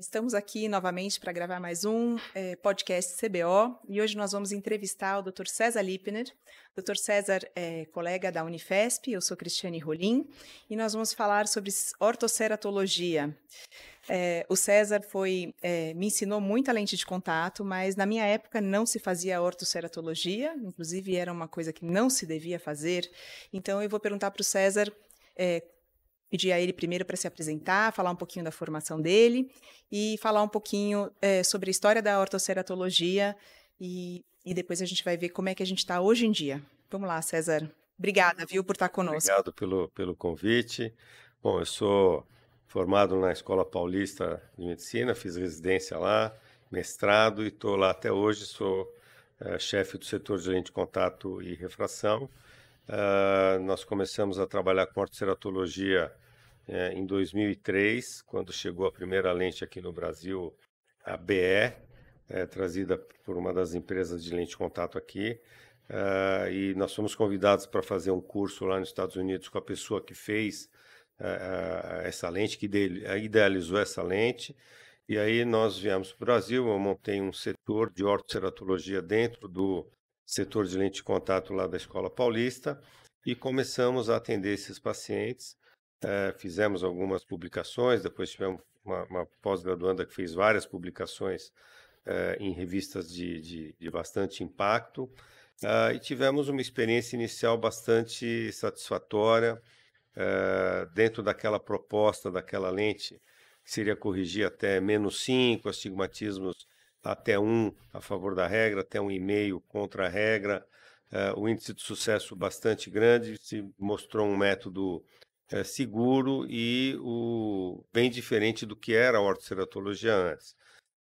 Estamos aqui novamente para gravar mais um é, podcast CBO e hoje nós vamos entrevistar o Dr. César Lippner. O Dr. César é colega da Unifesp, eu sou Cristiane Rolim e nós vamos falar sobre ortoceratologia. É, o César foi é, me ensinou muita lente de contato, mas na minha época não se fazia ortoceratologia, inclusive era uma coisa que não se devia fazer. Então eu vou perguntar para o César é, pedir a ele primeiro para se apresentar, falar um pouquinho da formação dele e falar um pouquinho é, sobre a história da ortoceratologia e, e depois a gente vai ver como é que a gente está hoje em dia. Vamos lá, César. Obrigada, viu, por estar conosco. Obrigado pelo, pelo convite. Bom, eu sou formado na Escola Paulista de Medicina, fiz residência lá, mestrado e estou lá até hoje, sou é, chefe do setor de lente de contato e refração. Uh, nós começamos a trabalhar com ortoceratologia é, em 2003, quando chegou a primeira lente aqui no Brasil, a BE, é, trazida por uma das empresas de lente de contato aqui. Uh, e nós fomos convidados para fazer um curso lá nos Estados Unidos com a pessoa que fez uh, essa lente, que idealizou essa lente. E aí nós viemos para o Brasil, eu montei um setor de ortoceratologia dentro do setor de lente de contato lá da Escola Paulista e começamos a atender esses pacientes. É, fizemos algumas publicações, depois tivemos uma, uma pós-graduanda que fez várias publicações é, em revistas de, de, de bastante impacto é, e tivemos uma experiência inicial bastante satisfatória dentro daquela proposta daquela lente que seria corrigir até menos 5 astigmatismos até um a favor da regra, até um e meio contra a regra. Uh, o índice de sucesso bastante grande, se mostrou um método uh, seguro e o, bem diferente do que era a ortoceratologia antes.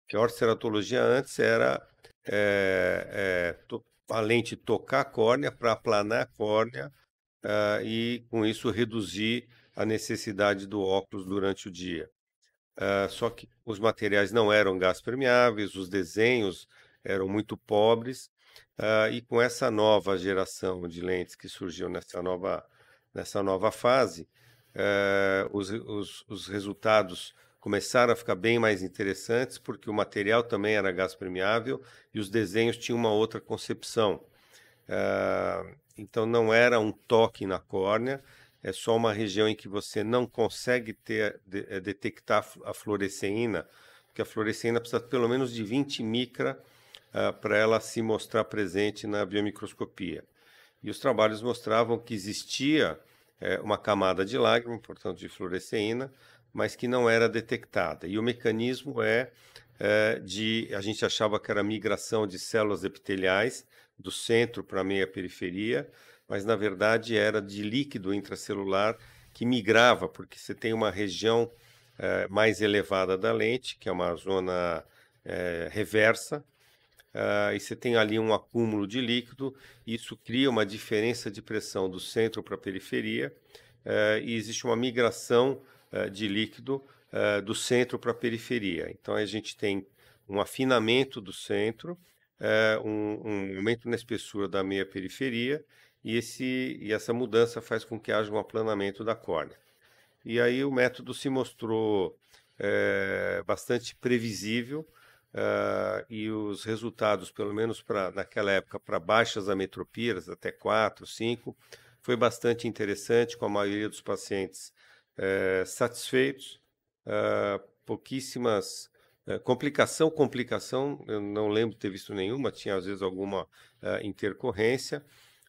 Que a ortoceratologia antes era é, é, a lente tocar a córnea para aplanar a córnea uh, e, com isso, reduzir a necessidade do óculos durante o dia. Uh, só que os materiais não eram gás permeáveis, os desenhos eram muito pobres, uh, e com essa nova geração de lentes que surgiu nessa nova, nessa nova fase, uh, os, os, os resultados começaram a ficar bem mais interessantes, porque o material também era gás permeável e os desenhos tinham uma outra concepção. então não era um toque na córnea, é só uma região em que você não consegue ter, de, é, detectar a fluoresceína, porque a fluoresceína precisa pelo menos de 20 micra uh, para ela se mostrar presente na biomicroscopia. E os trabalhos mostravam que existia é, uma camada de lágrima, portanto de fluoresceína, mas que não era detectada. E o mecanismo é, é de, a gente achava que era migração de células epiteliais do centro para a meia periferia, mas na verdade era de líquido intracelular que migrava, porque você tem uma região é, mais elevada da lente, que é uma zona é, reversa, uh, e você tem ali um acúmulo de líquido, isso cria uma diferença de pressão do centro para a periferia, uh, e existe uma migração de líquido do centro para a periferia. Então a gente tem um afinamento do centro, um, um aumento na espessura da meia periferia e, esse, e essa mudança faz com que haja um aplanamento da córnea. E aí o método se mostrou é, bastante previsível uh, e os resultados, pelo menos pra, naquela época, para baixas ametropias, até 4, 5, foi bastante interessante, com a maioria dos pacientes é, satisfeitos, uh, pouquíssimas Uh, complicação, complicação, eu não lembro de ter visto nenhuma, tinha às vezes alguma uh, intercorrência,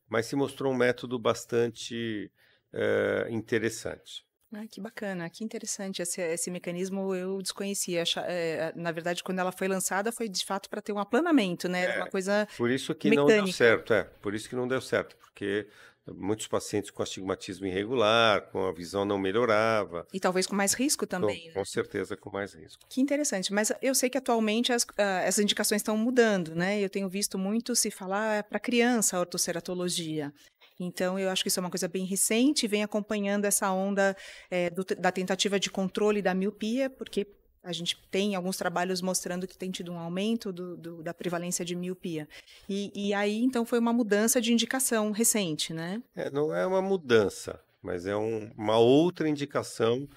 mas se mostrou um método bastante uh, interessante. Ah, que bacana, que interessante. Esse, esse mecanismo eu desconhecia. É, na verdade, quando ela foi lançada, foi de fato para ter um aplanamento, né? Era uma coisa. Por isso que mecânica. não deu certo, é. Por isso que não deu certo, porque muitos pacientes com astigmatismo irregular, com a visão não melhorava. E talvez com mais risco também. Com, né? com certeza com mais risco. Que interessante. Mas eu sei que atualmente as, uh, as indicações estão mudando, né? Eu tenho visto muito se falar para criança a ortoceratologia. Então, eu acho que isso é uma coisa bem recente, vem acompanhando essa onda é, do, da tentativa de controle da miopia, porque a gente tem alguns trabalhos mostrando que tem tido um aumento do, do, da prevalência de miopia. E, e, aí, então, foi uma mudança de indicação recente, né? É, não é uma mudança, mas é um, uma outra indicação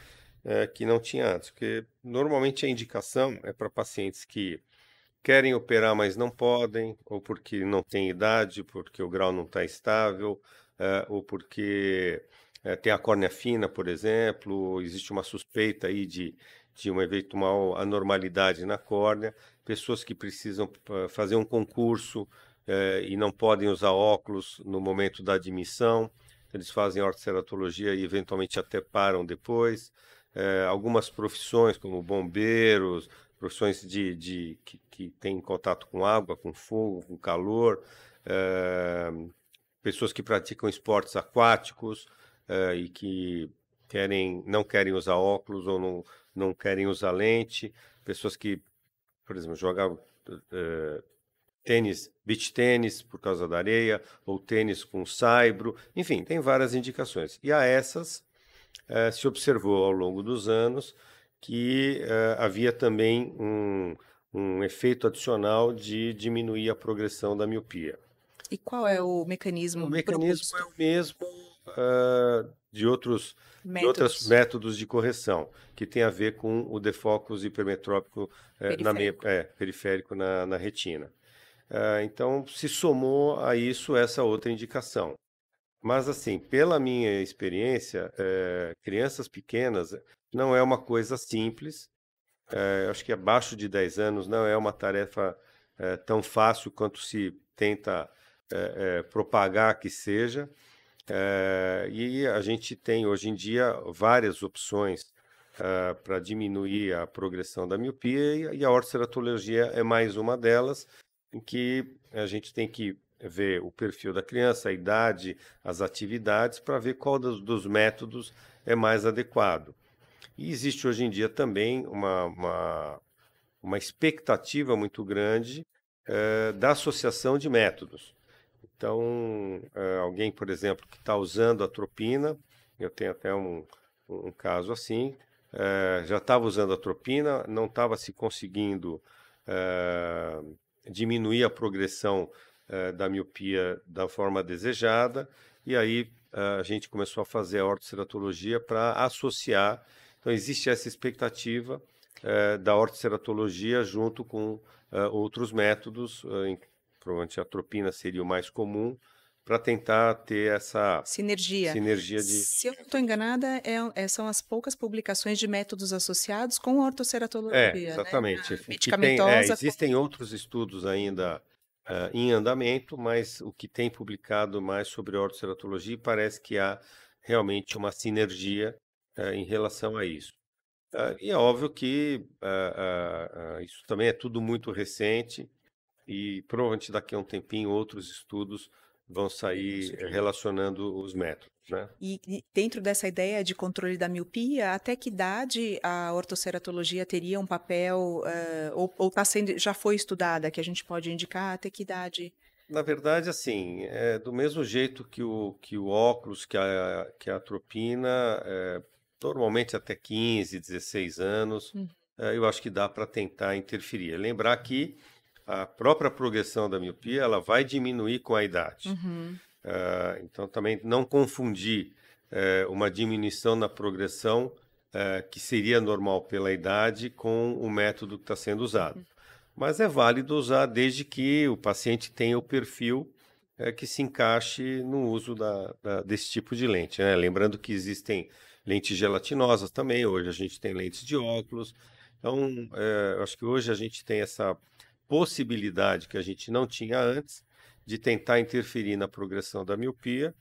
é, que não tinha antes, porque normalmente a indicação é para pacientes que querem operar, mas não podem, ou porque não têm idade, porque o grau não está estável, é, ou porque é, tem a córnea fina, por exemplo, existe uma suspeita aí de, de uma eventual anormalidade na córnea, pessoas que precisam fazer um concurso e não podem usar óculos no momento da admissão, eles fazem ortoceratologia e eventualmente até param depois. Algumas profissões, como bombeiros, profissões de, de que, que têm contato com água, com fogo, com calor, é, pessoas que praticam esportes aquáticos é, e que querem, não querem usar óculos ou não, não querem usar lente, pessoas que, por exemplo, jogam é, tênis, beach tênis por causa da areia, ou tênis com saibro, enfim, tem várias indicações. E a essas eh, se observou ao longo dos anos que eh, havia também um, um efeito adicional de diminuir a progressão da miopia. E qual é o mecanismo? O mecanismo proposto? é o mesmo uh, de outros métodos. de outros métodos de correção, que tem a ver com o defocus hipermetrópico periférico, na, é, periférico na, na retina. Uh, então, se somou a isso essa outra indicação. Mas, assim, pela minha experiência, é, crianças pequenas não é uma coisa simples. É, acho que abaixo de 10 anos não é uma tarefa é, tão fácil quanto se tenta propagar que seja. e a gente tem, hoje em dia, várias opções para diminuir a progressão da miopia e a ortoceratologia é mais uma delas em que a gente tem que ver o perfil da criança, a idade, as atividades, para ver qual dos, dos, métodos é mais adequado. E existe hoje em dia também uma, uma, uma expectativa muito grande é, da associação de métodos. Então, é, alguém, por exemplo, que está usando a tropina, eu tenho até um, um caso assim, é, já estava usando a tropina, não estava se conseguindo diminuir a progressão da miopia da forma desejada, e aí a gente começou a fazer a ortoceratologia para associar. Então, existe essa expectativa uh, da ortoceratologia junto com outros métodos, em, provavelmente a tropina seria o mais comum, para tentar ter essa sinergia. sinergia de... Se eu não estou enganada, é, é, são as poucas publicações de métodos associados com ortoceratologia. É, né? exatamente. Né? Medicamentosa. Tem, é, existem outros estudos ainda uh, em andamento, mas o que tem publicado mais sobre ortoceratologia parece que há realmente uma sinergia uh, em relação a isso. Uh, e é óbvio que isso também é tudo muito recente e provavelmente daqui a um tempinho outros estudos vão sair relacionando os métodos. Né? E, e, dentro dessa ideia de controle da miopia, até que idade a ortoceratologia teria um papel, uh, ou, ou tá sendo, já foi estudada, que a gente pode indicar até que idade? Na verdade, assim, é do mesmo jeito que o, que o óculos, que a, que a atropina, é, normalmente até 15, 16 anos, hum. é, eu acho que dá para tentar interferir. Lembrar que a própria progressão da miopia ela vai diminuir com a idade. Uhum. Uh, então, também não confundir uh, uma diminuição na progressão uh, que seria normal pela idade com o método que está sendo usado. Uhum. Mas é válido usar desde que o paciente tenha o perfil eh, que se encaixe no uso da, da, desse tipo de lente. Né? Lembrando que existem lentes gelatinosas também, hoje a gente tem lentes de óculos. Então, eh, acho que hoje a gente tem essa possibilidade que a gente não tinha antes de tentar interferir na progressão da miopia.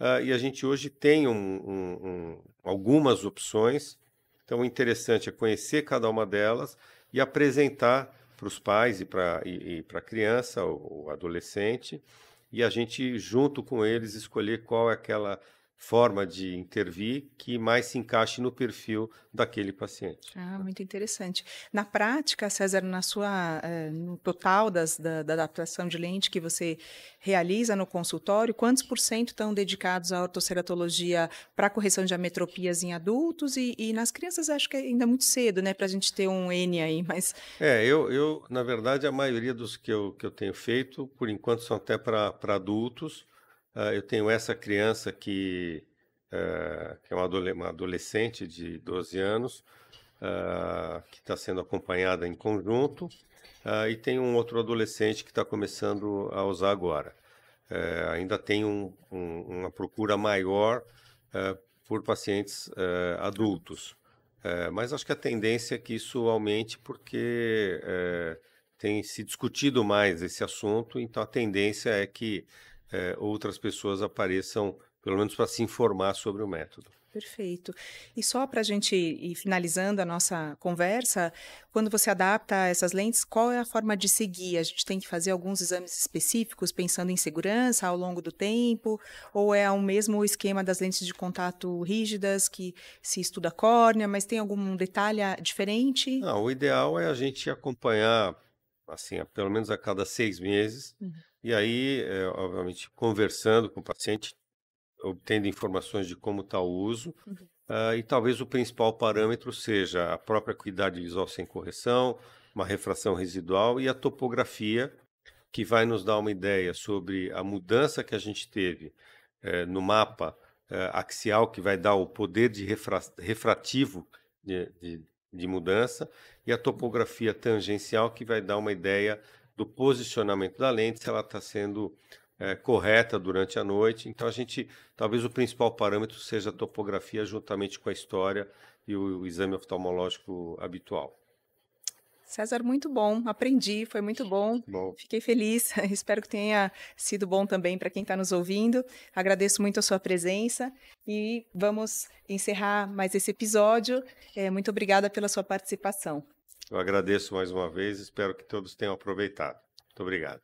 Uh, e a gente hoje tem um, um, um, algumas opções. Então, o interessante é conhecer cada uma delas e apresentar para os pais e para e a criança ou, ou adolescente, e a gente, junto com eles, escolher qual é aquela forma de intervir que mais se encaixe no perfil daquele paciente. Ah, muito interessante. Na prática, César, na sua, eh, no total das, da, da, adaptação de lente que você realiza no consultório, quantos por cento estão dedicados à ortoceratologia para correção de ametropias em adultos e, e, nas crianças acho que é ainda muito cedo, né, para a gente ter um N aí, mas... É, eu, eu, na verdade, a maioria dos que eu, que eu tenho feito, por enquanto, são até para adultos, Uh, eu tenho essa criança que é, que é uma, adolescente de 12 anos, uh, que está sendo acompanhada em conjunto, uh, e tem um outro adolescente que está começando a usar agora. Uh, ainda tem um, um, uma procura maior por pacientes adultos, mas acho que a tendência é que isso aumente porque tem se discutido mais esse assunto, então a tendência é que outras pessoas apareçam pelo menos para se informar sobre o método. Perfeito. E só para a gente ir finalizando a nossa conversa, quando você adapta essas lentes, qual é a forma de seguir? A gente tem que fazer alguns exames específicos pensando em segurança ao longo do tempo? Ou é o mesmo esquema das lentes de contato rígidas que se estuda córnea, mas tem algum detalhe diferente? Não, o ideal é a gente acompanhar, assim, pelo menos a cada seis meses, uhum. E aí, é, obviamente, conversando com o paciente, obtendo informações de como está o uso. Uhum. Uh, e talvez o principal parâmetro seja a própria acuidade visual sem correção, uma refração residual e a topografia, que vai nos dar uma ideia sobre a mudança que a gente teve eh, no mapa eh, axial, que vai dar o poder de refra refrativo de, de, de mudança, e a topografia tangencial, que vai dar uma ideia do posicionamento da lente, se ela está sendo é, correta durante a noite. Então, a gente, talvez o principal parâmetro seja a topografia juntamente com a história e o, o exame oftalmológico habitual. César, muito bom, aprendi, foi muito bom. bom. Fiquei feliz, espero que tenha sido bom também para quem está nos ouvindo. Agradeço muito a sua presença e vamos encerrar mais esse episódio. É, muito obrigada pela sua participação. Eu agradeço mais uma vez, espero que todos tenham aproveitado. Muito obrigado.